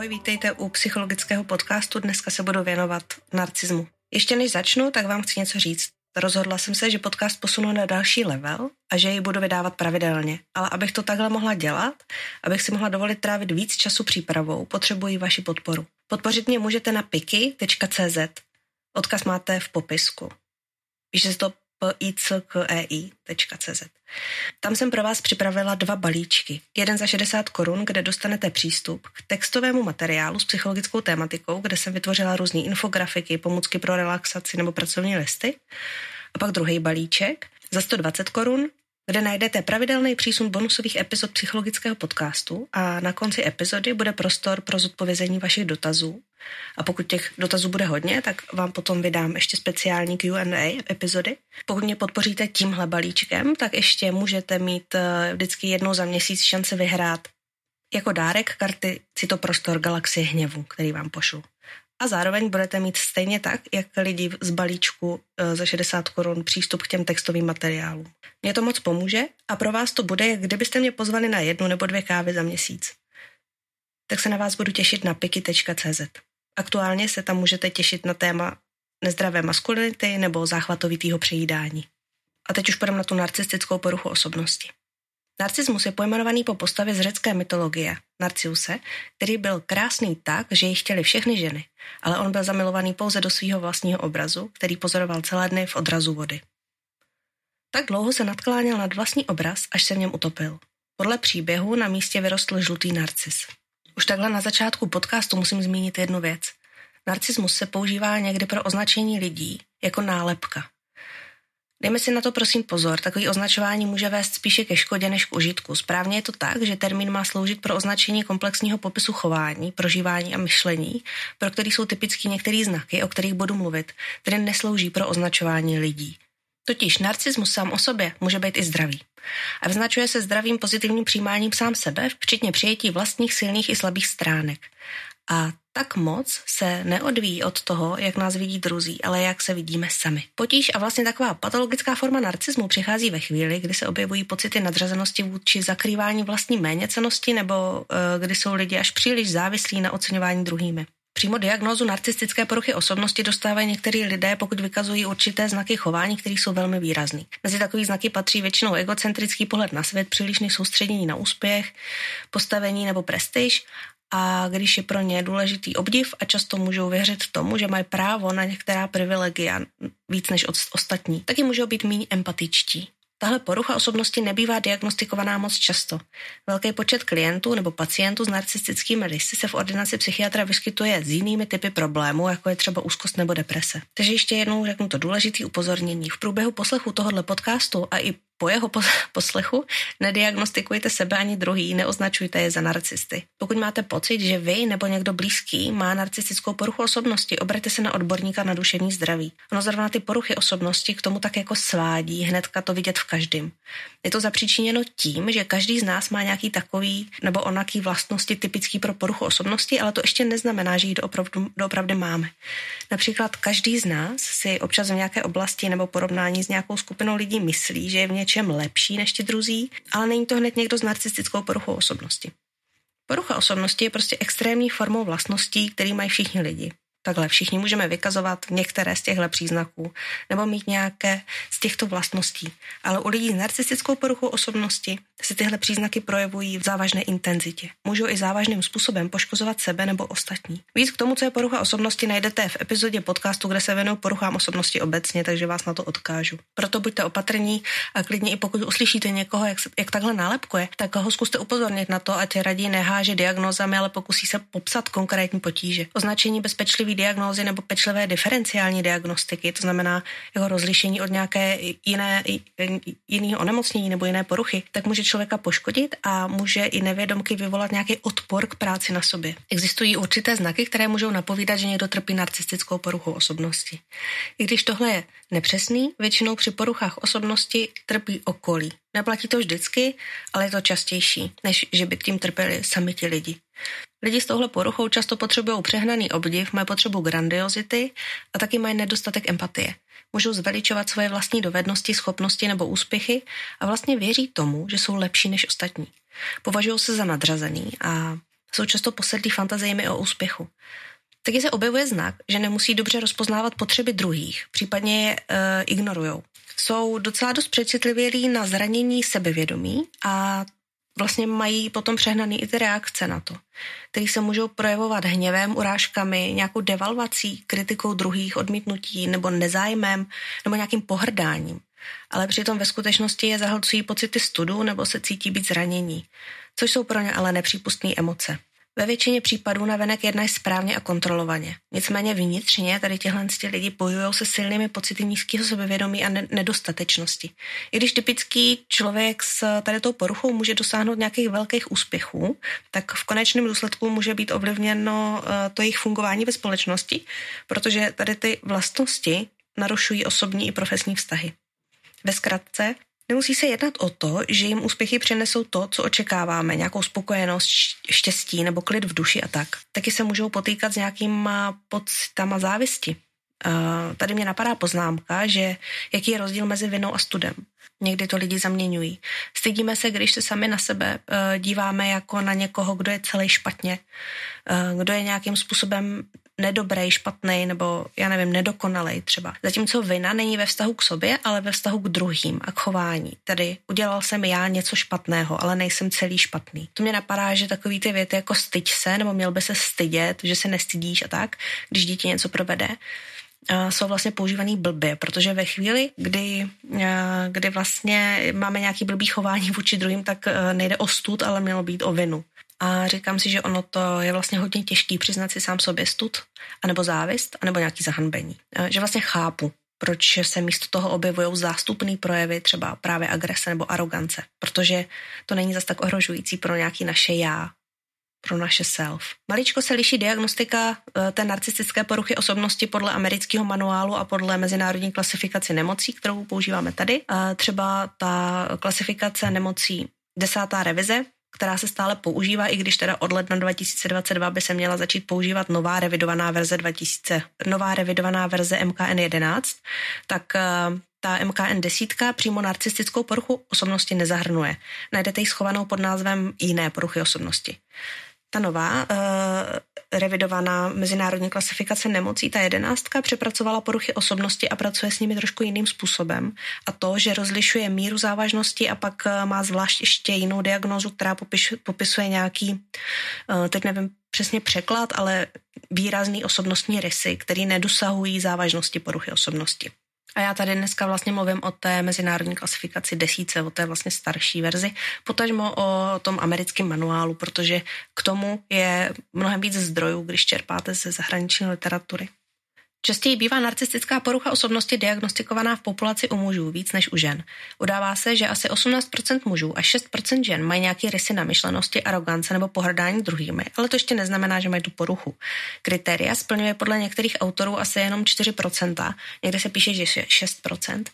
Ahoj, vítejte u psychologického podcastu. Dneska se budu věnovat narcismu. Ještě než začnu, tak vám chci něco říct. Rozhodla jsem se, že podcast posunu na další level a že ji budu vydávat pravidelně. Ale abych to takhle mohla dělat, abych si mohla dovolit trávit víc času přípravou, potřebuji vaši podporu. Podpořit mě můžete na piky.cz. Odkaz máte v popisku. Píše se to pickei.cz. Tam jsem pro vás připravila dva balíčky. Jeden za 60 korun, kde dostanete přístup k textovému materiálu s psychologickou tématikou, kde jsem vytvořila různé infografiky, pomůcky pro relaxaci nebo pracovní listy. A pak druhý balíček za 120 korun, kde najdete pravidelný přísun bonusových epizod psychologického podcastu a na konci epizody bude prostor pro zodpovězení vašich dotazů. A pokud těch dotazů bude hodně, tak vám potom vydám ještě speciální Q&A epizody. Pokud mě podpoříte tímhle balíčkem, tak ještě můžete mít eh, vždycky jednou za měsíc šanci vyhrát jako dárek karty Citoprostor Galaxie hněvu, který vám pošlu a zároveň budete mít stejně tak, jak lidi z balíčku e, za 60 korun přístup k těm textovým materiálům. Mě to moc pomůže a pro vás to bude, jak kdybyste mě pozvali na jednu nebo dvě kávy za měsíc. Tak se na vás budu těšit na piky.cz. Aktuálně se tam můžete těšit na téma nezdravé maskulinity nebo záchvatovitýho přejídání. A teď už půjdeme na tu narcistickou poruchu osobnosti. Narcismus je pojmenovaný po postavě z řecké mytologie, Narciuse, který byl krásný tak, že ji chtěli všechny ženy, ale on byl zamilovaný pouze do svého vlastního obrazu, který pozoroval celé dny v odrazu vody. Tak dlouho se nadkláněl nad vlastní obraz, až se v něm utopil. Podle příběhu na místě vyrostl žlutý narcis. Už takhle na začátku podcastu musím zmínit jednu věc. Narcismus se používá někdy pro označení lidí jako nálepka. Dejme si na to prosím pozor, takový označování může vést spíše ke škodě než k užitku. Správně je to tak, že termín má sloužit pro označení komplexního popisu chování, prožívání a myšlení, pro který jsou typicky některé znaky, o kterých budu mluvit, tedy neslouží pro označování lidí. Totiž narcismus sám o sobě může být i zdravý. A vyznačuje se zdravým pozitivním přijímáním sám sebe, včetně přijetí vlastních silných i slabých stránek. A tak moc se neodvíjí od toho, jak nás vidí druzí, ale jak se vidíme sami. Potíž a vlastně taková patologická forma narcismu přichází ve chvíli, kdy se objevují pocity nadřazenosti vůči zakrývání vlastní méněcenosti nebo uh, kdy jsou lidi až příliš závislí na oceňování druhými. Přímo diagnózu narcistické poruchy osobnosti dostávají některý lidé, pokud vykazují určité znaky chování, které jsou velmi výrazný. Mezi takový znaky patří většinou egocentrický pohled na svět, přílišný soustředění na úspěch, postavení nebo prestiž a když je pro ně důležitý obdiv a často můžou věřit tomu, že mají právo na některá privilegia víc než ostatní, taky můžou být méně empatičtí. Tahle porucha osobnosti nebývá diagnostikovaná moc často. Velký počet klientů nebo pacientů s narcistickými rysy se v ordinaci psychiatra vyskytuje s jinými typy problémů, jako je třeba úzkost nebo deprese. Takže ještě jednou řeknu to důležité upozornění. V průběhu poslechu tohoto podcastu a i po jeho poslechu nediagnostikujte sebe ani druhý, neoznačujte je za narcisty. Pokud máte pocit, že vy nebo někdo blízký má narcistickou poruchu osobnosti, obraťte se na odborníka na duševní zdraví. Ono zrovna ty poruchy osobnosti k tomu tak jako svádí, hnedka to vidět v každém. Je to zapříčiněno tím, že každý z nás má nějaký takový nebo onaký vlastnosti typický pro poruchu osobnosti, ale to ještě neznamená, že ji doopravdy, doopravdy máme. Například každý z nás si občas v nějaké oblasti nebo porovnání s nějakou skupinou lidí myslí, že je v něčem lepší než ti druzí, ale není to hned někdo s narcistickou poruchou osobnosti. Porucha osobnosti je prostě extrémní formou vlastností, který mají všichni lidi. Takhle všichni můžeme vykazovat některé z těchto příznaků nebo mít nějaké z těchto vlastností. Ale u lidí s narcistickou poruchou osobnosti se tyhle příznaky projevují v závažné intenzitě. Můžou i závažným způsobem poškozovat sebe nebo ostatní. Víc k tomu, co je porucha osobnosti, najdete v epizodě podcastu, kde se věnují poruchám osobnosti obecně, takže vás na to odkážu. Proto buďte opatrní a klidně i pokud uslyšíte někoho, jak, jak takhle nálepkuje, tak ho zkuste upozornit na to, ať raději neháže diagnozami, ale pokusí se popsat konkrétní potíže. Označení bezpečlivé diagnózy nebo pečlivé diferenciální diagnostiky, to znamená jeho rozlišení od nějaké jiné, jiného onemocnění nebo jiné poruchy, tak může člověka poškodit a může i nevědomky vyvolat nějaký odpor k práci na sobě. Existují určité znaky, které můžou napovídat, že někdo trpí narcistickou poruchou osobnosti. I když tohle je nepřesný, většinou při poruchách osobnosti trpí okolí. Neplatí to vždycky, ale je to častější, než že by tím trpěli sami ti lidi. Lidi s touhle poruchou často potřebují přehnaný obdiv, mají potřebu grandiozity a taky mají nedostatek empatie můžou zveličovat svoje vlastní dovednosti, schopnosti nebo úspěchy a vlastně věří tomu, že jsou lepší než ostatní. Považují se za nadřazený a Jsou často posedlí fantaziemi o úspěchu. Taky se objevuje znak, že nemusí dobře rozpoznávat potřeby druhých, případně je e, ignorujou. Jsou docela dost přecitlivělí na zranění sebevědomí a vlastně mají potom přehnaný i ty reakce na to, které se můžou projevovat hněvem, urážkami, nějakou devalvací, kritikou druhých, odmítnutí nebo nezájmem nebo nějakým pohrdáním. Ale přitom ve skutečnosti je zahlcují pocity studu nebo se cítí být zranění, což jsou pro ně ale nepřípustné emoce. Ve většině případů navenek jednají správně a kontrolovaně. Nicméně vnitřně tady těhle lidi bojují se silnými pocity nízkého sebevědomí a ne- nedostatečnosti. I když typický člověk s tady tou poruchou může dosáhnout nějakých velkých úspěchů, tak v konečném důsledku může být ovlivněno uh, to jejich fungování ve společnosti, protože tady ty vlastnosti narušují osobní i profesní vztahy. Ve zkratce, Nemusí se jednat o to, že jim úspěchy přinesou to, co očekáváme, nějakou spokojenost, štěstí nebo klid v duši a tak. Taky se můžou potýkat s nějakýma pocitama závisti. Tady mě napadá poznámka, že jaký je rozdíl mezi vinou a studem. Někdy to lidi zaměňují. Stydíme se, když se sami na sebe uh, díváme jako na někoho, kdo je celý špatně, uh, kdo je nějakým způsobem nedobrý, špatný nebo já nevím, nedokonalej třeba. Zatímco vina není ve vztahu k sobě, ale ve vztahu k druhým a k chování. Tedy udělal jsem já něco špatného, ale nejsem celý špatný. To mě napadá, že takový ty věty jako styď se, nebo měl by se stydět, že se nestydíš a tak, když dítě něco provede, jsou vlastně používaný blbě, protože ve chvíli, kdy, kdy vlastně máme nějaký blbý chování vůči druhým, tak nejde o stud, ale mělo být o vinu. A říkám si, že ono to je vlastně hodně těžký přiznat si sám sobě stud, anebo závist, anebo nějaký zahanbení. Že vlastně chápu, proč se místo toho objevují zástupné projevy, třeba právě agrese nebo arogance, protože to není zas tak ohrožující pro nějaký naše já, pro naše self. Maličko se liší diagnostika e, té narcistické poruchy osobnosti podle amerického manuálu a podle mezinárodní klasifikace nemocí, kterou používáme tady. Třeba ta klasifikace nemocí desátá revize která se stále používá, i když teda od ledna 2022 by se měla začít používat nová revidovaná verze 2000, nová revidovaná verze MKN 11, tak eh, ta MKN 10 přímo narcistickou poruchu osobnosti nezahrnuje. Najdete ji schovanou pod názvem jiné poruchy osobnosti. Ta nová uh, revidovaná mezinárodní klasifikace nemocí, ta jedenáctka, přepracovala poruchy osobnosti a pracuje s nimi trošku jiným způsobem. A to, že rozlišuje míru závažnosti a pak uh, má zvlášť ještě jinou diagnózu, která popiš, popisuje nějaký, uh, teď nevím přesně překlad, ale výrazný osobnostní rysy, který nedosahují závažnosti poruchy osobnosti. A já tady dneska vlastně mluvím o té mezinárodní klasifikaci desíce, o té vlastně starší verzi, potažmo o tom americkém manuálu, protože k tomu je mnohem víc zdrojů, když čerpáte ze zahraniční literatury. Častěji bývá narcistická porucha osobnosti diagnostikovaná v populaci u mužů víc než u žen. Udává se, že asi 18% mužů a 6% žen mají nějaké rysy namyšlenosti, arogance nebo pohrdání druhými, ale to ještě neznamená, že mají tu poruchu. Kritéria splňuje podle některých autorů asi jenom 4%, někde se píše, že 6%.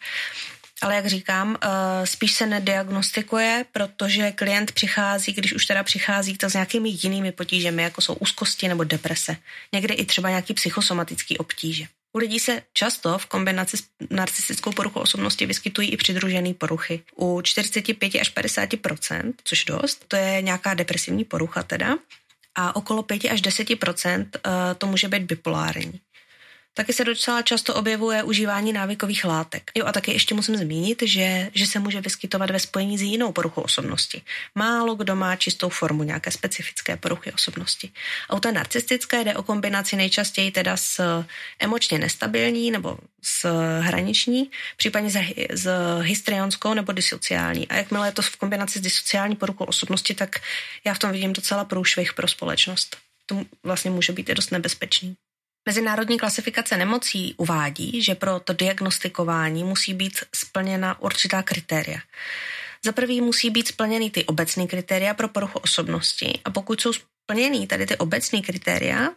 Ale jak říkám, eh, spíš se nediagnostikuje, protože klient přichází, když už teda přichází, to s nějakými jinými potížemi, jako jsou úzkosti nebo deprese. Někdy i třeba nějaký psychosomatický obtíže. U lidí se často v kombinaci s narcistickou poruchou osobnosti vyskytují i přidružené poruchy. U 45 až 50 což dost, to je nějaká depresivní porucha teda, a okolo 5 až 10 eh, to může být bipolární. Taky se docela často objevuje užívání návykových látek. Jo a taky ještě musím zmínit, že, že se může vyskytovat ve spojení s jinou poruchou osobnosti. Málo kdo má čistou formu nějaké specifické poruchy osobnosti. A u té narcistické jde o kombinaci nejčastěji teda s emočně nestabilní nebo s hraniční, případně s, s histrionskou nebo disociální. A jakmile je to v kombinaci s disociální poruchou osobnosti, tak já v tom vidím docela průšvih pro společnost. To vlastně může být i dost nebezpečný. Mezinárodní klasifikace nemocí uvádí, že pro to diagnostikování musí být splněna určitá kritéria. Za prvý musí být splněny ty obecné kritéria pro poruchu osobnosti a pokud jsou splněny tady ty obecné kritéria,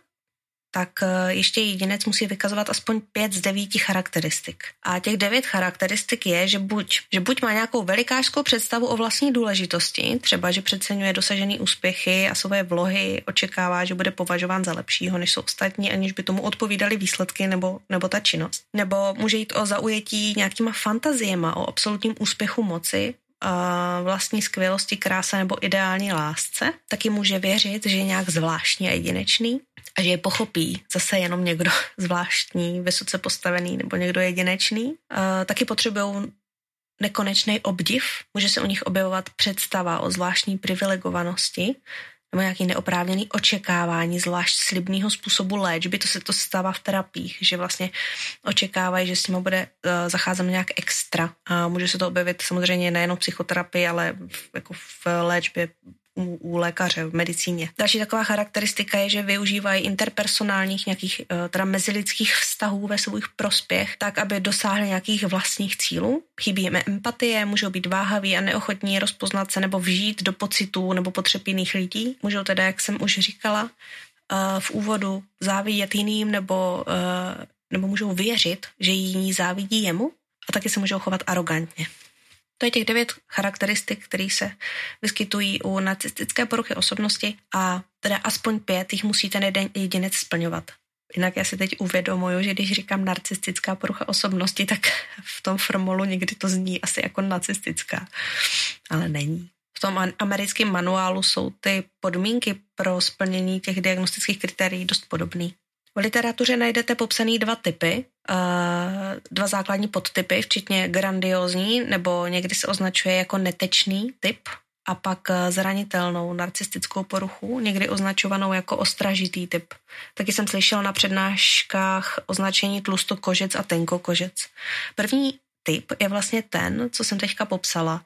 tak eh, ještě jedinec musí vykazovat aspoň pět z devíti charakteristik. A těch devět charakteristik je, že buď, že buď má nějakou velikářskou představu o vlastní důležitosti, třeba že přeceňuje dosažený úspěchy a své vlohy očekává, že bude považován za lepšího, než jsou ostatní, aniž by tomu odpovídali výsledky nebo, nebo ta činnost. Nebo může jít o zaujetí nějakýma fantaziema o absolutním úspěchu moci, vlastní skvělosti, kráse nebo ideální lásce, taky může věřit, že je nějak zvláštní a jedinečný a že je pochopí zase jenom někdo zvláštní, vysoce postavený nebo někdo jedinečný. Uh, taky potřebují nekonečný obdiv, může se u nich objevovat představa o zvláštní privilegovanosti, nebo nějaký neoprávněný očekávání, zvlášť slibného způsobu léčby, to se to stává v terapiích, že vlastně očekávají, že s tím bude uh, nějak extra. A může se to objevit samozřejmě nejenom v psychoterapii, ale v, jako v léčbě u, u lékaře v medicíně. Další taková charakteristika je, že využívají interpersonálních nějakých eh, teda mezilidských vztahů ve svůj prospěch, tak, aby dosáhli nějakých vlastních cílů. Chybí jim empatie, můžou být váhaví a neochotní rozpoznat se nebo vžít do pocitů nebo potřeb jiných lidí. Můžou teda, jak jsem už říkala, eh, v úvodu závidět jiným nebo, eh, nebo můžou věřit, že jiní závidí jemu a taky se můžou chovat arrogantně. To je těch devět charakteristik, které se vyskytují u narcistické poruchy osobnosti a teda aspoň pět jich musí ten jeden jedinec splňovat. Jinak já si teď uvědomuju, že když říkám narcistická porucha osobnosti, tak v tom formulu někdy to zní asi jako nacistická, ale není. V tom americkém manuálu jsou ty podmínky pro splnění těch diagnostických kritérií dost podobný. V literatuře najdete popsaný dva typy, dva základní podtypy, včetně grandiozní, nebo někdy se označuje jako netečný typ, a pak zranitelnou narcistickou poruchu, někdy označovanou jako ostražitý typ. Taky jsem slyšel na přednáškách označení tlustokožec a tenkokožec. První typ je vlastně ten, co jsem teďka popsala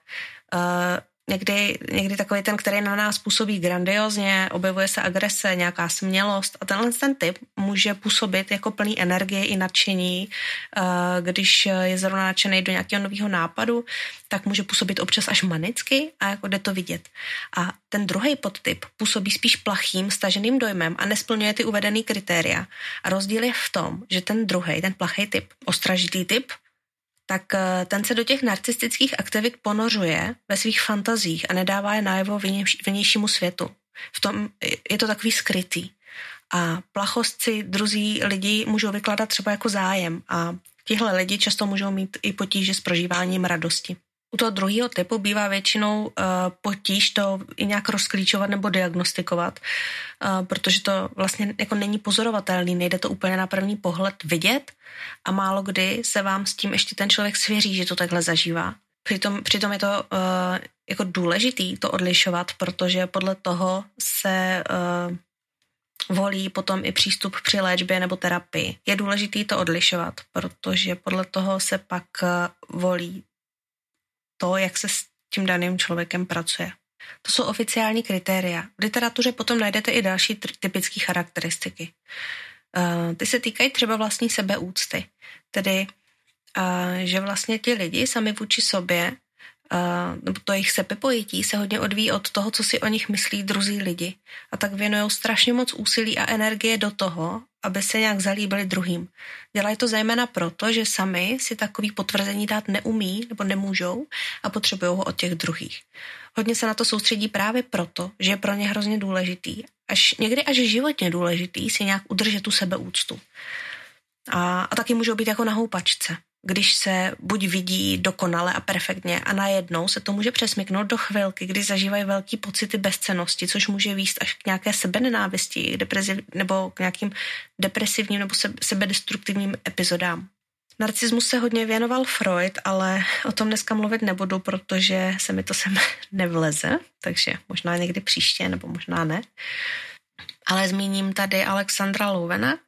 někdy, někdy takový ten, který na nás působí grandiozně, objevuje se agrese, nějaká smělost a tenhle ten typ může působit jako plný energie i nadšení, eh, když je zrovna nadšený do nějakého nového nápadu, tak může působit občas až manicky a jako jde to vidět. A ten druhý podtyp působí spíš plachým, staženým dojmem a nesplňuje ty uvedený kritéria. A rozdíl je v tom, že ten druhý, ten plachý typ, ostražitý typ, tak eh, ten se do těch narcistických aktivit ponořuje ve svých fantazích a nedává je najevo vnějšímu světu. V tom je to takový skrytý. A plachostci druzí lidi můžou vykládat třeba jako zájem a tihle lidi často můžou mít i potíže s prožíváním radosti. U toho druhého typu bývá většinou uh, potíž to i nějak rozklíčovat nebo diagnostikovat, uh, protože to vlastně jako není pozorovatelný, nejde to úplně na první pohled vidět a málo kdy se vám s tím ještě ten člověk svěří, že to takhle zažívá. Přitom, přitom je to uh, jako důležitý to odlišovat, protože podle toho se uh, volí potom i přístup při léčbě nebo terapii. Je důležitý to odlišovat, protože podle toho se pak volí to, jak se s tím daným člověkem pracuje. To jsou oficiální kritéria. V literatuře potom najdete i další typické charakteristiky. Uh, ty se týkají třeba vlastní sebeúcty. Tedy, uh, že vlastně ti lidi sami vůči sobě, uh, nebo to jejich sebepojetí se hodně odvíjí od toho, co si o nich myslí druzí lidi. A tak věnují strašně moc úsilí a energie do toho, aby se nějak zalíbili druhým. Dělají to zejména proto, že sami si takový potvrzení dát neumí nebo nemůžou a potřebují ho od těch druhých. Hodně se na to soustředí právě proto, že je pro ně hrozně důležitý, až někdy až životně důležitý si nějak udržet tu sebeúctu. A, a taky můžou být jako na houpačce když se buď vidí dokonale a perfektně a najednou se to může přesmyknout do chvilky, kdy zažívají velký pocity bezcenosti, což může výst až k nějaké sebenenávisti depresiv, nebo k nějakým depresivním nebo sebedestruktivním epizodám. Narcismus se hodně věnoval Freud, ale o tom dneska mluvit nebudu, protože se mi to sem nevleze, takže možná někdy příště, nebo možná ne. Ale zmíním tady Alexandra Louvena,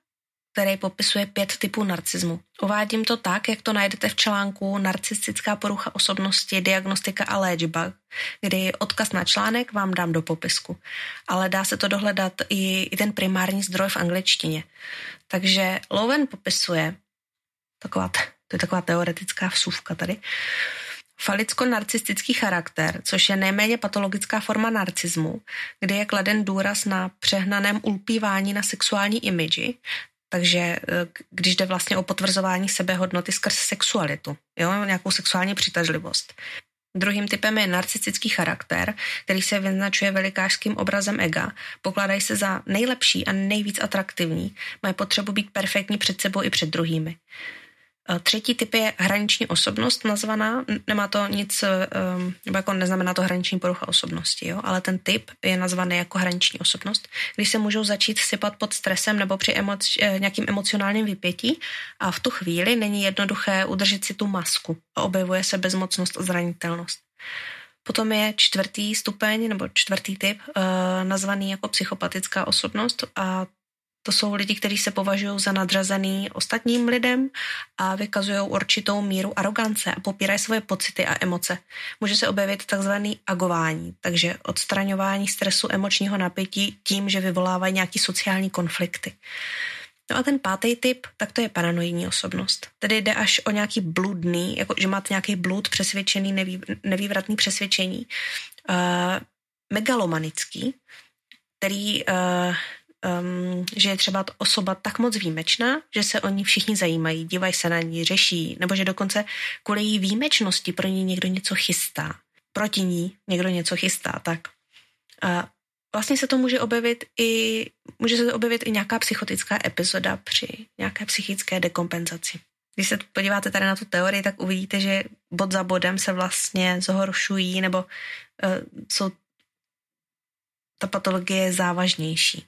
který popisuje pět typů narcismu. Uvádím to tak, jak to najdete v článku Narcistická porucha osobnosti, diagnostika a léčba, kdy odkaz na článek vám dám do popisku. Ale dá se to dohledat i, i ten primární zdroj v angličtině. Takže Lowen popisuje, taková, to je taková teoretická vsuvka tady, Falicko-narcistický charakter, což je nejméně patologická forma narcismu, kdy je kladen důraz na přehnaném ulpívání na sexuální imidži, takže eh, když jde vlastně o potvrzování sebehodnoty skrz sexualitu, jo, nějakou sexuální přitažlivost. Druhým typem je narcistický charakter, který se vyznačuje velikářským obrazem ega. Pokládají se za nejlepší a nejvíc atraktivní. Mají potřebu být perfektní před sebou i před druhými. Třetí typ je hraniční osobnost nazvaná, nemá to nic, nebo jako neznamená to hraniční porucha osobnosti, jo? ale ten typ je nazvaný jako hraniční osobnost, když se můžou začít sypat pod stresem nebo při emoc, nějakým emocionálním vypětí a v tu chvíli není jednoduché udržet si tu masku a objevuje se bezmocnost a zranitelnost. Potom je čtvrtý stupeň nebo čtvrtý typ nazvaný jako psychopatická osobnost a to jsou lidi, kteří se považují za nadřazený ostatním lidem a vykazují určitou míru arogance a popírají svoje pocity a emoce. Může se objevit takzvaný agování, takže odstraňování stresu emočního napětí tím, že vyvolávají nějaký sociální konflikty. No a ten pátý typ, tak to je paranoidní osobnost. Tedy jde až o nějaký bludný, jako že máte nějaký blud přesvědčený, nevý, nevývratný přesvědčení, uh, megalomanický, který uh, um, že je třeba osoba tak moc výjimečná, že se o ní všichni zajímají, dívají se na ní, řeší, nebo že dokonce kvůli její výjimečnosti pro ní někdo něco chystá. Proti ní někdo něco chystá, tak. A vlastně se to může objevit i, může se objevit i nějaká psychotická epizoda při nějaké psychické dekompenzaci. Když se podíváte tady na tu teorii, tak uvidíte, že bod za bodem se vlastně zhoršují nebo uh, jsou ta patologie je závažnější.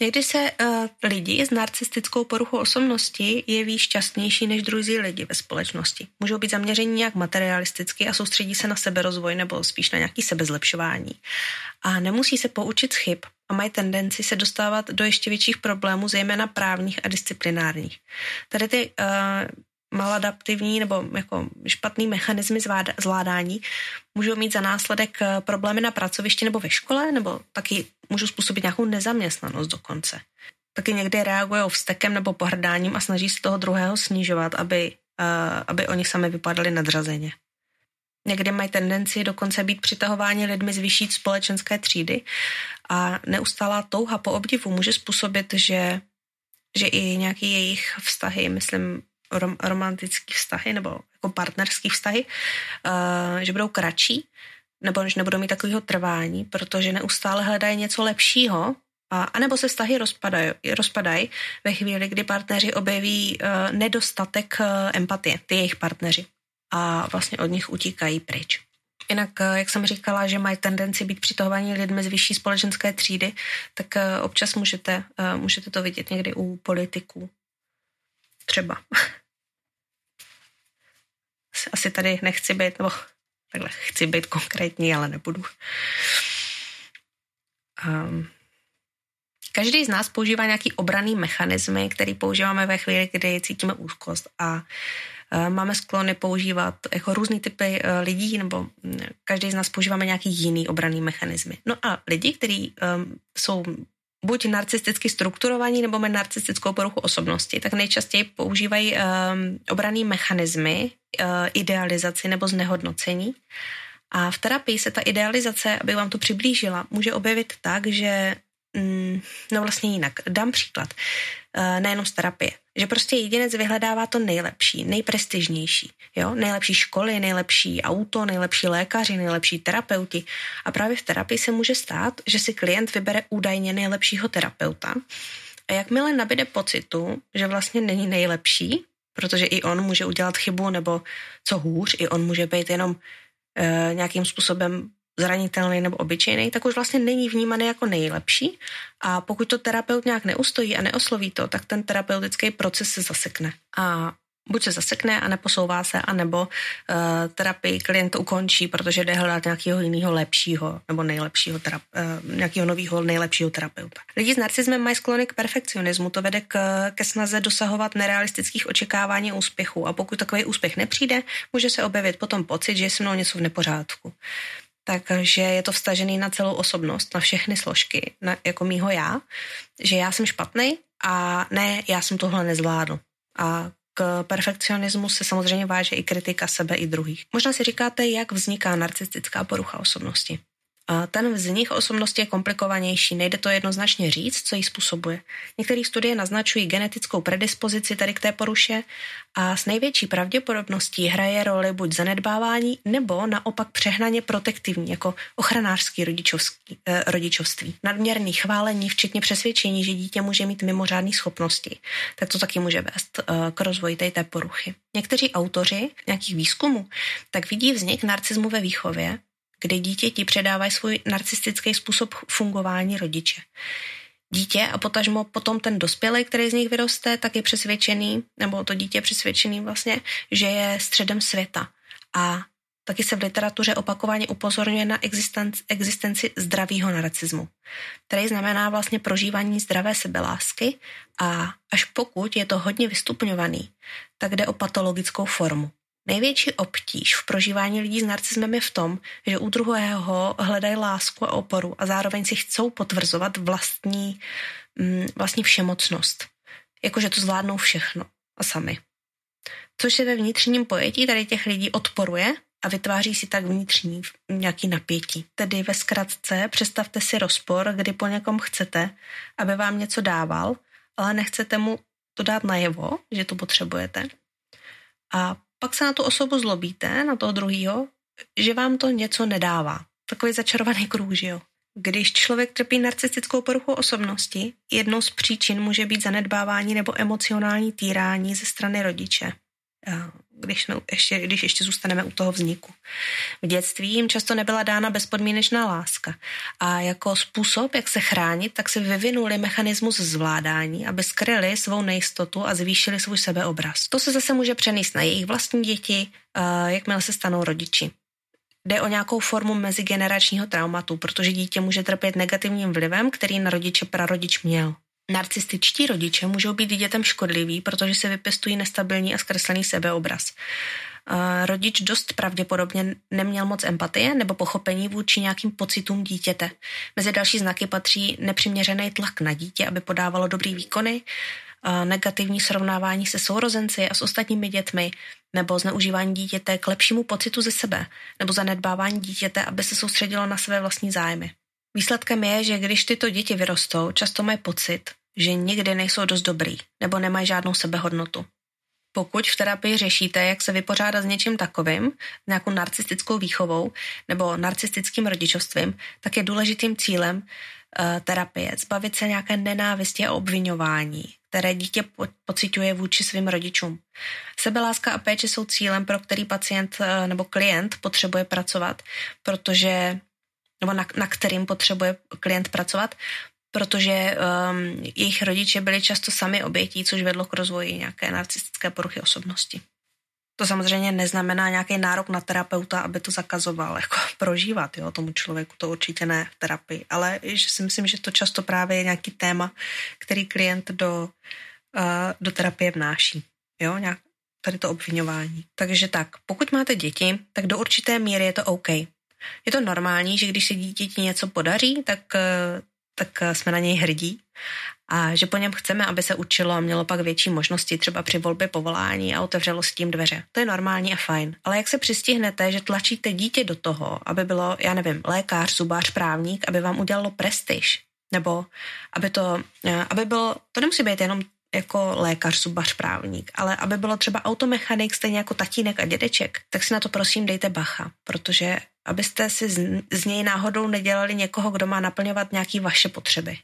Někdy se uh, lidi s narcistickou poruchou osobnosti jeví šťastnější než druzí lidi ve společnosti. Můžou být zaměření nějak materialisticky a soustředí se na seberozvoj nebo spíš na nějaký sebezlepšování. A nemusí se poučit z chyb a mají tendenci se dostávat do ještě větších problémů, zejména právních a disciplinárních. Tady ty uh, maladaptivní nebo jako špatný mechanismy zvládání můžou mít za následek eh, problémy na pracovišti nebo ve škole, nebo taky můžou způsobit nějakou nezaměstnanost dokonce. Taky někdy reagují vztekem nebo pohrdáním a snaží se toho druhého snižovat, aby, uh, aby oni sami vypadali nadřazeně. Někdy mají tendenci dokonce být přitahováni lidmi z vyšší společenské třídy a neustálá touha po obdivu může způsobit, že, že i nějaký jejich vztahy, myslím, rom, romantický vztahy nebo jako partnerský vztahy, uh, že budou kratší, nebo že nebudou mít takového trvání, protože neustále hledají něco lepšího, a, anebo se vztahy rozpadají, rozpadají ve chvíli, kdy partneři objeví uh, nedostatek uh, empatie, ty jejich partneři, a vlastně od nich utíkají pryč. Jinak, jak jsem říkala, že mají tendenci být přitahovaní lidmi z vyšší společenské třídy, tak občas můžete, můžete to vidět někdy u politiků. Třeba. Asi tady nechci být, nebo takhle chci být konkrétní, ale nebudu. Um, každý z nás používá nějaký obraný mechanismy, který používáme ve chvíli, kdy cítíme úzkost a uh, máme sklony používat jako různý typy uh, lidí, nebo um, každý z nás používáme nějaký jiný obraný mechanismy. No a lidi, kteří um, jsou buď narcisticky strukturovaní nebo mají narcistickou poruchu osobnosti, tak nejčastěji používají um, obraný mechanismy, uh, idealizaci nebo znehodnocení. A v terapii se ta idealizace, aby vám to přiblížila, může objevit tak, že mm, no vlastně jinak. Dám příklad. Uh, nejenom z terapie. Že prostě jedinec vyhledává to nejlepší, nejprestižnější. Jo? Nejlepší školy, nejlepší auto, nejlepší lékaři, nejlepší terapeuti. A právě v terapii se může stát, že si klient vybere údajně nejlepšího terapeuta. A jakmile nabide pocitu, že vlastně není nejlepší, protože i on může udělat chybu, nebo co hůř, i on může být jenom e, nějakým způsobem zranitelný nebo obyčejný, tak už vlastně není vnímaný jako nejlepší a pokud to terapeut nějak neustojí a neosloví to, tak ten terapeutický proces se zasekne. A buď se zasekne a neposouvá se, anebo uh, terapii klient ukončí, protože jde hledat nějakého jiného lepšího nebo nejlepšího terap, uh, nějakého nového nejlepšího terapeuta. Lidi s narcismem mají sklony k perfekcionismu, to vede k, ke snaze dosahovat nerealistických očekávání úspěchu a pokud takový úspěch nepřijde, může se objevit potom pocit, že je se mnou něco v nepořádku takže je to vstažený na celou osobnost, na všechny složky, na, jako mýho já, že já jsem špatný a ne, já jsem tohle nezvládl. A k perfekcionismu se samozřejmě váže i kritika sebe i druhých. Možná si říkáte, jak vzniká narcistická porucha osobnosti. Ten vznik osobnosti je komplikovanější, nejde to jednoznačně říct, co ji způsobuje. Některé studie naznačují genetickou predispozici tady k té poruše a s největší pravděpodobností hraje roli buď zanedbávání nebo naopak přehnaně protektivní, jako ochranářský rodičovský, eh, rodičovství. Nadměrný chválení, včetně přesvědčení, že dítě může mít mimořádné schopnosti, tak to taky může vést eh, k rozvoji té, té poruchy. Někteří autoři nějakých výzkumů tak vidí vznik narcismu ve výchově kdy dítěti předávají svůj narcistický způsob fungování rodiče. Dítě a potažmo potom ten dospělý, který z nich vyroste, tak je přesvědčený, nebo to dítě je přesvědčený vlastně, že je středem světa. A taky se v literatuře opakovaně upozorňuje na existenci, existenci zdravého narcismu, který znamená vlastně prožívání zdravé sebelásky a až pokud je to hodně vystupňovaný, tak jde o patologickou formu. Největší obtíž v prožívání lidí s narcismem je v tom, že u druhého hledají lásku a oporu a zároveň si chcou potvrzovat vlastní, mm, vlastní všemocnost. Jakože to zvládnou všechno a sami. Což se ve vnitřním pojetí tady těch lidí odporuje a vytváří si tak vnitřní nějaký napětí. Tedy ve zkratce představte si rozpor, kdy po někom chcete, aby vám něco dával, ale nechcete mu to dát najevo, že to potřebujete. A pak se na tu osobu zlobíte, na toho druhého, že vám to něco nedává. Takový začarovaný kruh, že jo? Když člověk trpí narcistickou poruchou osobnosti, jednou z příčin může být zanedbávání nebo emocionální týrání ze strany rodiče když, jsme ještě, když ještě zůstaneme u toho vzniku. V dětství jim často nebyla dána bezpodmínečná láska a jako způsob, jak se chránit, tak se vyvinuli mechanismus zvládání, aby skryli svou nejistotu a zvýšili svůj sebeobraz. To se zase může přenést na jejich vlastní děti, jakmile se stanou rodiči. Jde o nějakou formu mezigeneračního traumatu, protože dítě může trpět negativním vlivem, který na rodiče prarodič měl. Narcističtí rodiče můžou být dětem škodliví, protože se vypěstují nestabilní a zkreslený sebeobraz. Rodič dost pravděpodobně neměl moc empatie nebo pochopení vůči nějakým pocitům dítěte. Mezi další znaky patří nepřiměřený tlak na dítě, aby podávalo dobrý výkony, negativní srovnávání se sourozenci a s ostatními dětmi, nebo zneužívání dítěte k lepšímu pocitu ze sebe, nebo zanedbávání dítěte, aby se soustředilo na své vlastní zájmy. Výsledkem je, že když tyto děti vyrostou, často mají pocit, že nikdy nejsou dost dobrý nebo nemají žádnou sebehodnotu. Pokud v terapii řešíte, jak se vypořádat s něčím takovým, nějakou narcistickou výchovou nebo narcistickým rodičovstvím, tak je důležitým cílem uh, terapie zbavit se nějaké nenávisti a obvinování, které dítě po- pociťuje vůči svým rodičům. Sebeláska a péče jsou cílem, pro který pacient uh, nebo klient potřebuje pracovat, protože nebo na, na kterým potřebuje klient pracovat, protože um, jejich rodiče byli často sami obětí, což vedlo k rozvoji nějaké narcistické poruchy osobnosti. To samozřejmě neznamená nějaký nárok na terapeuta, aby to zakazoval jako prožívat jo, tomu člověku, to určitě ne v terapii, ale že si myslím, že to často právě je nějaký téma, který klient do, uh, do terapie vnáší. Jo, nějak tady to obvinování. Takže tak, pokud máte děti, tak do určité míry je to OK. Je to normální, že když se dítěti něco podaří, tak uh, tak eh, jsme na něj hrdí a že po něm chceme, aby se učilo a mělo pak větší možnosti třeba při volbě povolání a otevřelo s tím dveře. To je normální a fajn. Ale jak se přistihnete, že tlačíte dítě do toho, aby bylo, já nevím, lékař, zubář, právník, aby vám udělalo prestiž, nebo aby to, eh, aby bylo, to nemusí být jenom jako lékař, zubař, právník, ale aby bylo třeba automechanik, stejně jako tatínek a dědeček, tak si na to prosím dejte bacha, protože abyste si z, z něj náhodou nedělali někoho, kdo má naplňovat nějaké vaše potřeby.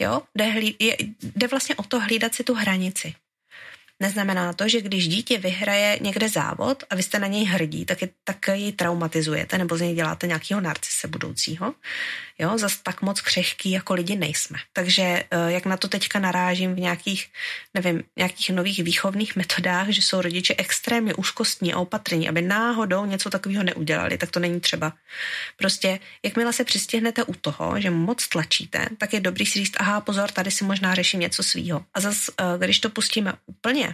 Jo? Jde, hlí, je, jde vlastně o to hlídat si tu hranici. Neznamená to, že když dítě vyhraje někde závod a vy jste na něj hrdí, tak, je, tak ji traumatizujete nebo z něj děláte nějakého narcise budoucího. Jo, zas tak moc křehký jako lidi nejsme. Takže eh, jak na to teďka narážím v nějakých, nevím, nějakých nových výchovných metodách, že jsou rodiče extrémně úzkostní a opatrní, aby náhodou něco takového neudělali, tak to není třeba. Prostě, jakmile se přistihnete u toho, že moc tlačíte, tak je dobrý si říct, aha, pozor, tady si možná řeším něco svýho. A zase, když to pustíme úplně,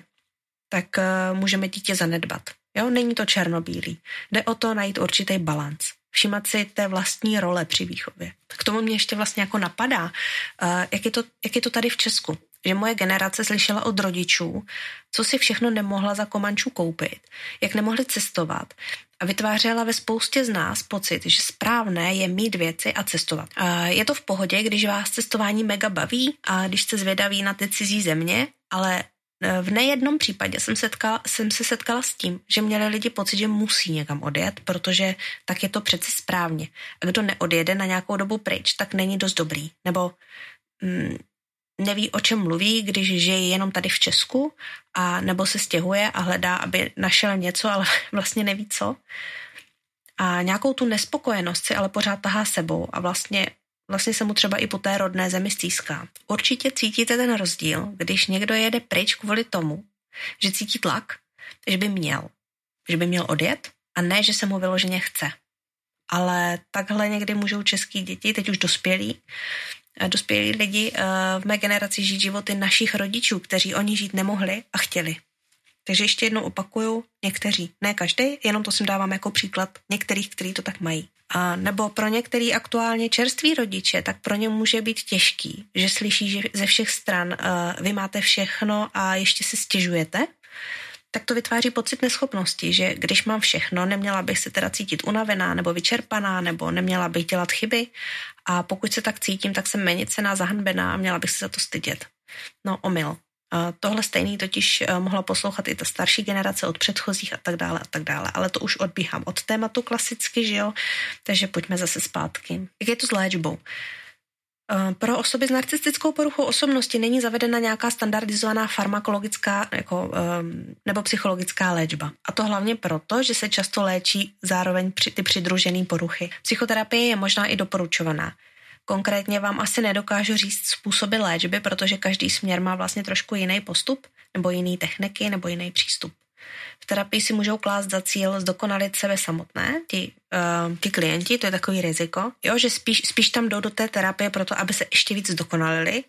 tak uh, můžeme dítě zanedbat. Jo, není to černobílý. Jde o to najít určitý balans všímat si té vlastní role při výchově. K tomu mě ještě vlastně jako napadá, uh, jak, je to, jak je to tady v Česku. Že moje generace slyšela od rodičů, co si všechno nemohla za komančů koupit, jak nemohli cestovat a vytvářela ve spoustě z nás pocit, že správné je mít věci a cestovat. Je to v pohodě, když vás cestování mega baví a když jste zvědaví na ty cizí země, ale v nejednom případě jsem, setkala, jsem se setkala s tím, že měli lidi pocit, že musí někam odjet, protože tak je to přece správně. A kdo neodjede na nějakou dobu pryč, tak není dost dobrý. Nebo mm, neví, o čem mluví, když žije jenom tady v Česku, a nebo se stěhuje a hledá, aby našel něco, ale vlastně neví co. A nějakou tu nespokojenost si ale pořád tahá sebou a vlastně, vlastně se mu třeba i po té rodné zemi stýská. Určitě cítíte ten rozdíl, když někdo jede pryč kvůli tomu, že cítí tlak, že by měl, že by měl odjet a ne, že se mu vyloženě chce. Ale takhle někdy můžou český děti, teď už dospělí, dospělí lidi eh, v mé generaci žít životy našich rodičů, kteří oni žít nemohli a chtěli. Takže ještě jednou opakuju, někteří, ne každý, jenom to si dávám jako příklad některých, kteří to tak mají. A nebo pro některý aktuálně čerství rodiče, tak pro ně může být těžký, že slyší, že ze všech stran uh, vy máte všechno a ještě si stěžujete, tak to vytváří pocit neschopnosti, že když mám všechno, neměla bych se teda cítit unavená nebo vyčerpaná, nebo neměla bych dělat chyby a pokud se tak cítím, tak jsem méně cená, zahanbená a měla bych se za to stydět. No, omyl. Tohle stejný totiž eh, mohla poslouchat i ta starší generace od předchozích a tak dále a tak dále. Ale to už odbíhám od tématu klasicky, že jo? Takže pojďme zase zpátky. Jak je to s léčbou? Eh, pro osoby s narcistickou poruchou osobnosti není zavedena nějaká standardizovaná farmakologická jako, ehm, nebo psychologická léčba. A to hlavně proto, že se často léčí zároveň ty přidružené poruchy. Psychoterapie je možná i doporučovaná. Konkrétně vám asi nedokážu říct způsoby léčby, protože každý směr má vlastně trošku jiný postup, nebo jiný techniky, nebo jiný přístup. V terapii si můžou klást za cíl zdokonalit sebe samotné, ti, uh, ti klienti, to je takový riziko, jo, že spíš, spíš tam jdou do té terapie proto, aby se ještě víc zdokonalili,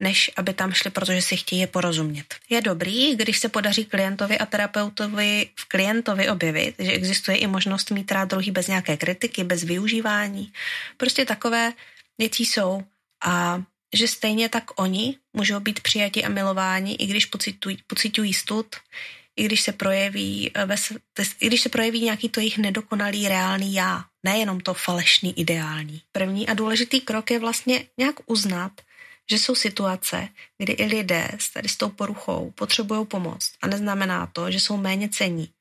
než aby tam šli, protože si chtějí porozumět. Je dobrý, když se podaří klientovi a terapeutovi v klientovi objevit, že existuje i možnost mít rád druhý bez nějaké kritiky, bez využívání. Prostě takové věci jsou a že stejně tak oni můžou být přijati a milováni, i když pocitují, pocitují stud, i když se projeví, eh, i když se projeví nějaký to jejich nedokonalý reálný já, nejenom to falešný ideální. První a důležitý krok je vlastně nějak uznat, že jsou situace, kdy i lidé s tady s tou poruchou potřebují pomoc a neznamená to, že jsou méně cení.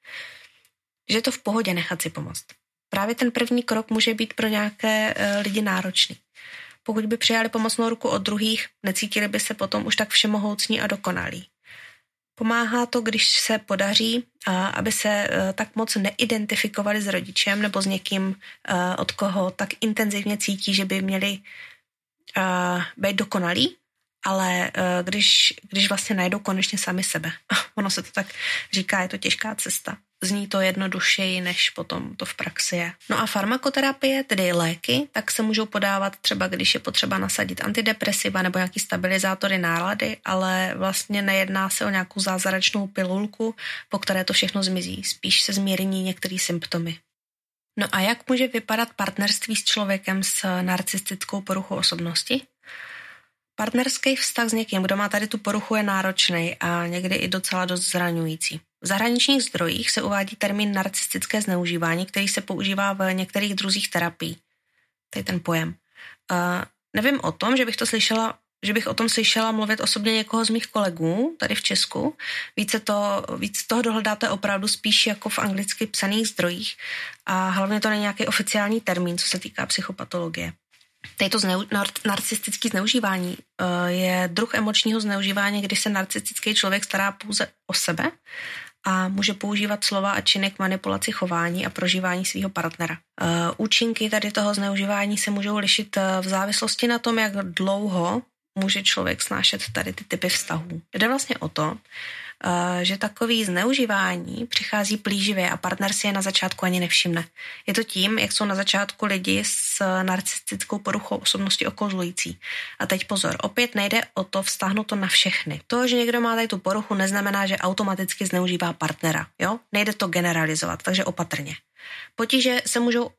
Že je to v pohodě nechat si pomoct. Právě ten první krok může být pro nějaké e, lidi náročný. Pokud by přijali pomocnou ruku od druhých, necítili by se potom už tak všemohoucní a dokonalí. Pomáhá to, když se podaří, aby se e, tak moc neidentifikovali s rodičem nebo s někým, e, od koho tak intenzivně cítí, že by měli být dokonalí, ale když, když vlastně najdou konečně sami sebe. Ono se to tak říká, je to těžká cesta zní to jednodušeji, než potom to v praxi je. No a farmakoterapie, tedy léky, tak se můžou podávat třeba, když je potřeba nasadit antidepresiva nebo nějaký stabilizátory nálady, ale vlastně nejedná se o nějakou zázračnou pilulku, po které to všechno zmizí. Spíš se zmírní některé symptomy. No a jak může vypadat partnerství s člověkem s narcistickou poruchou osobnosti? Partnerský vztah s někým, kdo má tady tu poruchu, je náročný a někdy i docela dost zraňující. V zahraničních zdrojích se uvádí termín narcistické zneužívání, který se používá v některých druzích terapií. To je ten pojem. Uh, nevím o tom, že bych to slyšela že bych o tom slyšela mluvit osobně někoho z mých kolegů tady v Česku. Více, to, víc toho dohledáte opravdu spíš jako v anglicky psaných zdrojích a hlavně to není nějaký oficiální termín, co se týká psychopatologie. Tady to zneu, nar, narcistické zneužívání uh, je druh emočního zneužívání, kdy se narcistický člověk stará pouze o sebe a může používat slova a činy k manipulaci chování a prožívání svého partnera. Uh, účinky tady toho zneužívání se můžou lišit uh, v závislosti na tom, jak dlouho může člověk snášet tady ty typy vztahů. Jde vlastně o to, Eh, že takový zneužívání přichází plíživě a partner si je na začátku ani nevšimne. Je to tím, jak jsou na začátku lidi s narcistickou poruchou osobnosti okozlující. A teď pozor, opět nejde o to vztáhnout to na všechny. To, že někdo má tady tu poruchu, neznamená, že automaticky zneužívá partnera. Jo? Nejde to generalizovat, takže opatrně. Potíže se můžou uh,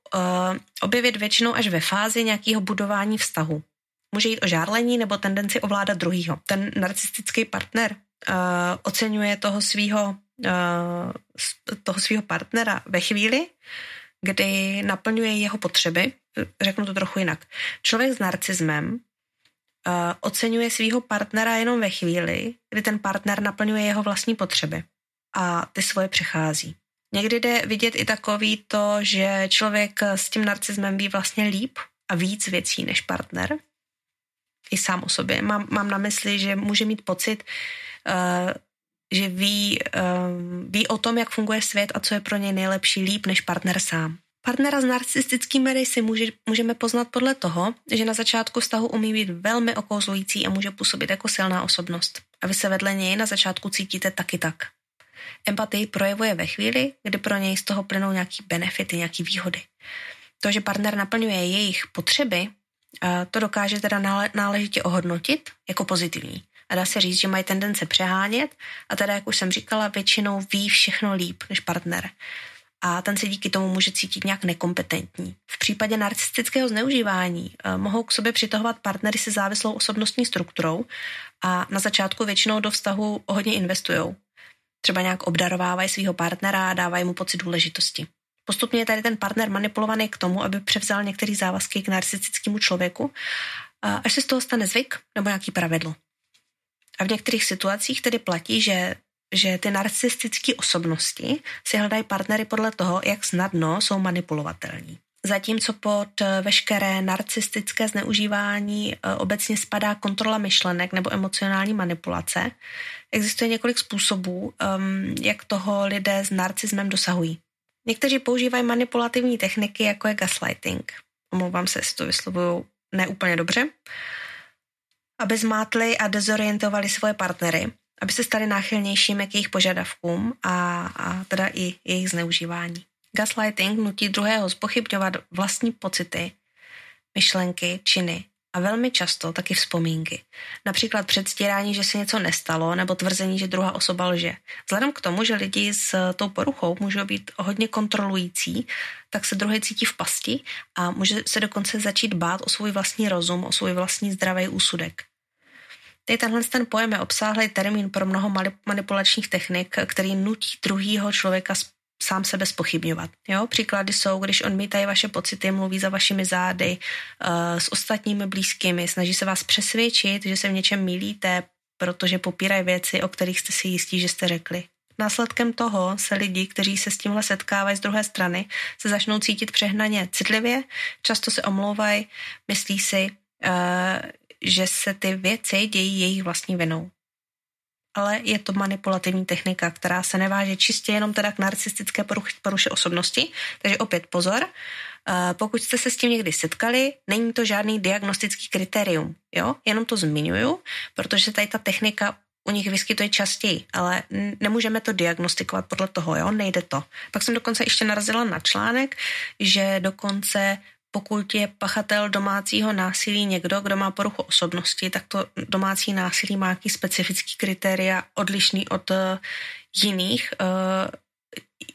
objevit většinou až ve fázi nějakého budování vztahu. Může jít o žárlení nebo tendenci ovládat druhýho. Ten narcistický partner oceňuje toho svého toho svého partnera ve chvíli, kdy naplňuje jeho potřeby. Řeknu to trochu jinak. Člověk s narcismem oceňuje svého partnera jenom ve chvíli, kdy ten partner naplňuje jeho vlastní potřeby a ty svoje přechází. Někdy jde vidět i takový to, že člověk s tím narcismem ví vlastně líp a víc věcí než partner. I sám o sobě. Mám, mám na mysli, že může mít pocit, uh, že ví, uh, ví o tom, jak funguje svět a co je pro něj nejlepší líp než partner sám. Partnera s narcistickými rysy může, můžeme poznat podle toho, že na začátku vztahu umí být velmi okouzlující a může působit jako silná osobnost. A vy se vedle něj na začátku cítíte taky tak. Empatii projevuje ve chvíli, kdy pro něj z toho plynou nějaký benefity, nějaký výhody. To, že partner naplňuje jejich potřeby, to dokáže teda náležitě ohodnotit jako pozitivní. A dá se říct, že mají tendence přehánět a teda, jak už jsem říkala, většinou ví všechno líp než partner. A ten se díky tomu může cítit nějak nekompetentní. V případě narcistického zneužívání eh, mohou k sobě přitahovat partnery se závislou osobnostní strukturou a na začátku většinou do vztahu hodně investují. Třeba nějak obdarovávají svého partnera a dávají mu pocit důležitosti. Postupně je tady ten partner manipulovaný k tomu, aby převzal některé závazky k narcistickému člověku, až se z toho stane zvyk nebo nějaký pravidlo. A v některých situacích tedy platí, že, že ty narcistické osobnosti si hledají partnery podle toho, jak snadno jsou manipulovatelní. Zatímco pod veškeré narcistické zneužívání e, obecně spadá kontrola myšlenek nebo emocionální manipulace, existuje několik způsobů, jak toho lidé s narcismem dosahují. Někteří používají manipulativní techniky, jako je gaslighting. Omlouvám se, jestli to vyslovuju neúplně dobře aby zmátli a dezorientovali svoje partnery, aby se stali náchylnějšími k jejich požadavkům a, a teda i jejich zneužívání. Gaslighting nutí druhého zpochybňovat vlastní pocity, myšlenky, činy a velmi často taky vzpomínky. Například předstírání, že se něco nestalo, nebo tvrzení, že druhá osoba lže. Vzhledem k tomu, že lidi s tou poruchou můžou být hodně kontrolující, tak se druhý cítí v pasti a může se dokonce začít bát o svůj vlastní rozum, o svůj vlastní zdravý úsudek. Tady tenhle ten pojem je obsáhlý termín pro mnoho manipulačních technik, který nutí druhýho člověka sám sebe spochybňovat. Jo? Příklady jsou, když odmítají vaše pocity, mluví za vašimi zády uh, s ostatními blízkými, snaží se vás přesvědčit, že se v něčem milíte, protože popírají věci, o kterých jste si jistí, že jste řekli. Následkem toho se lidi, kteří se s tímhle setkávají z druhé strany, se začnou cítit přehnaně citlivě, často se omlouvají, myslí si, uh, že se ty věci dějí jejich vlastní vinou ale je to manipulativní technika, která se neváže čistě jenom teda k narcistické poruše osobnosti. Takže opět pozor, eh, pokud jste se s tím někdy setkali, není to žádný diagnostický kritérium, jo? Jenom to zmiňuju, protože tady ta technika u nich vyskytuje častěji, ale nemůžeme to diagnostikovat podle toho, jo, nejde to. Pak jsem dokonce ještě narazila na článek, že dokonce pokud je pachatel domácího násilí někdo, kdo má poruchu osobnosti, tak to domácí násilí má nějaký specifický kritéria odlišný od uh, jiných, uh,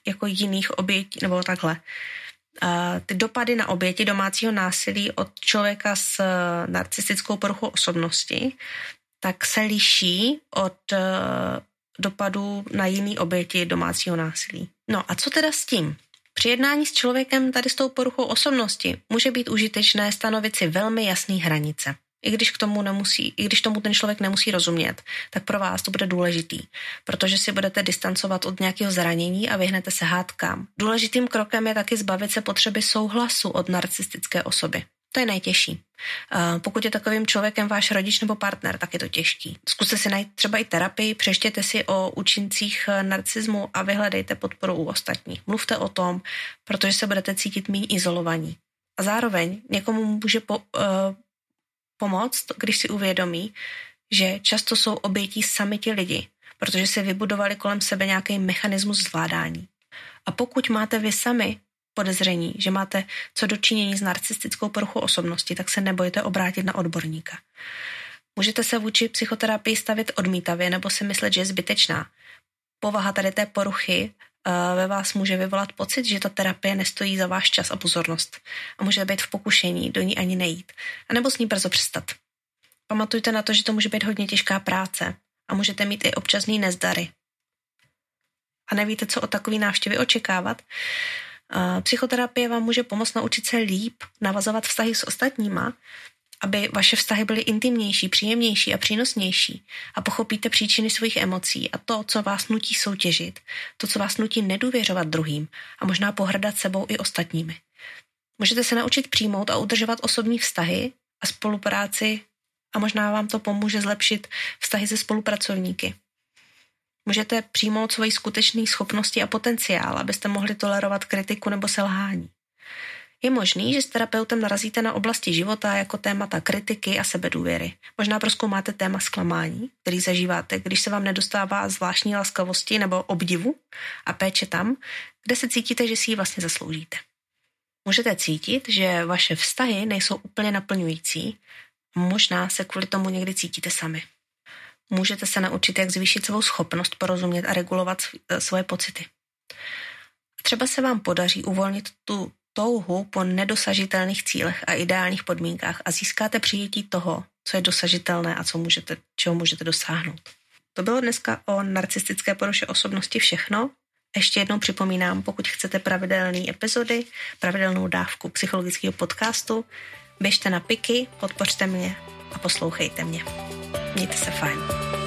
jako jiných obětí, nebo takhle. Uh, ty dopady na oběti domácího násilí od člověka s narcistickou poruchou osobnosti, tak se liší od dopadů na jiný oběti domácího násilí. No a co teda s tím? Při jednání s člověkem tady s tou poruchou osobnosti může být užitečné stanovit si velmi jasné hranice. I když, k tomu nemusí, I když tomu ten člověk nemusí rozumět, tak pro vás to bude důležitý, protože si budete distancovat od nějakého zranění a vyhnete se hádkám. Důležitým krokem je taky zbavit se potřeby souhlasu od narcistické osoby. To je nejtěžší. Pokud je takovým člověkem váš rodič nebo partner, tak je to těžký. Zkuste si najít třeba i terapii, přeštěte si o účincích narcismu a vyhledejte podporu u ostatních. Mluvte o tom, protože se budete cítit méně izolovaní. A zároveň někomu může po, uh, pomoct, když si uvědomí, že často jsou obětí sami ti lidi, protože si vybudovali kolem sebe nějaký mechanismus zvládání. A pokud máte vy sami podezření, že máte co dočinění s narcistickou poruchou osobnosti, tak se nebojte obrátit na odborníka. Můžete se vůči psychoterapii stavit odmítavě nebo si myslet, že je zbytečná. Povaha tady té poruchy uh, ve vás může vyvolat pocit, že ta terapie nestojí za váš čas a pozornost a může být v pokušení do ní ani nejít, a nebo s ní brzo přestat. Pamatujte na to, že to může být hodně těžká práce a můžete mít i občasný nezdary. a nevíte, co o takový návštěvy očekávat, psychoterapie vám může pomoct naučit se líp navazovat vztahy s ostatníma, aby vaše vztahy byly intimnější, příjemnější a přínosnější a pochopíte příčiny svých emocí a to, co vás nutí soutěžit, to, co vás nutí nedůvěřovat druhým a možná pohrdat sebou i ostatními. Můžete se naučit přijmout a udržovat osobní vztahy a spolupráci a možná vám to pomůže zlepšit vztahy se spolupracovníky. Můžete přijmout svoji skutečné schopnosti a potenciál, abyste mohli tolerovat kritiku nebo selhání. Je možný, že s terapeutem narazíte na oblasti života jako témata kritiky a sebedůvěry. Možná proskoumáte téma zklamání, který zažíváte, když se vám nedostává zvláštní laskavosti nebo obdivu a péče tam, kde se cítíte, že si ji vlastně zasloužíte. Můžete cítit, že vaše vztahy nejsou úplně naplňující, možná se kvůli tomu někdy cítíte sami. Můžete se naučit, jak zvýšit svou schopnost porozumět a regulovat svoje pocity. Třeba se vám podaří uvolnit tu touhu po nedosažitelných cílech a ideálních podmínkách a získáte přijetí toho, co je dosažitelné a co můžete, čeho můžete dosáhnout. To bylo dneska o narcistické poruše osobnosti všechno. Ještě jednou připomínám, pokud chcete pravidelné epizody, pravidelnou dávku psychologického podcastu, běžte na piky, podpořte mě a poslouchejte mě. Mějte se fajn.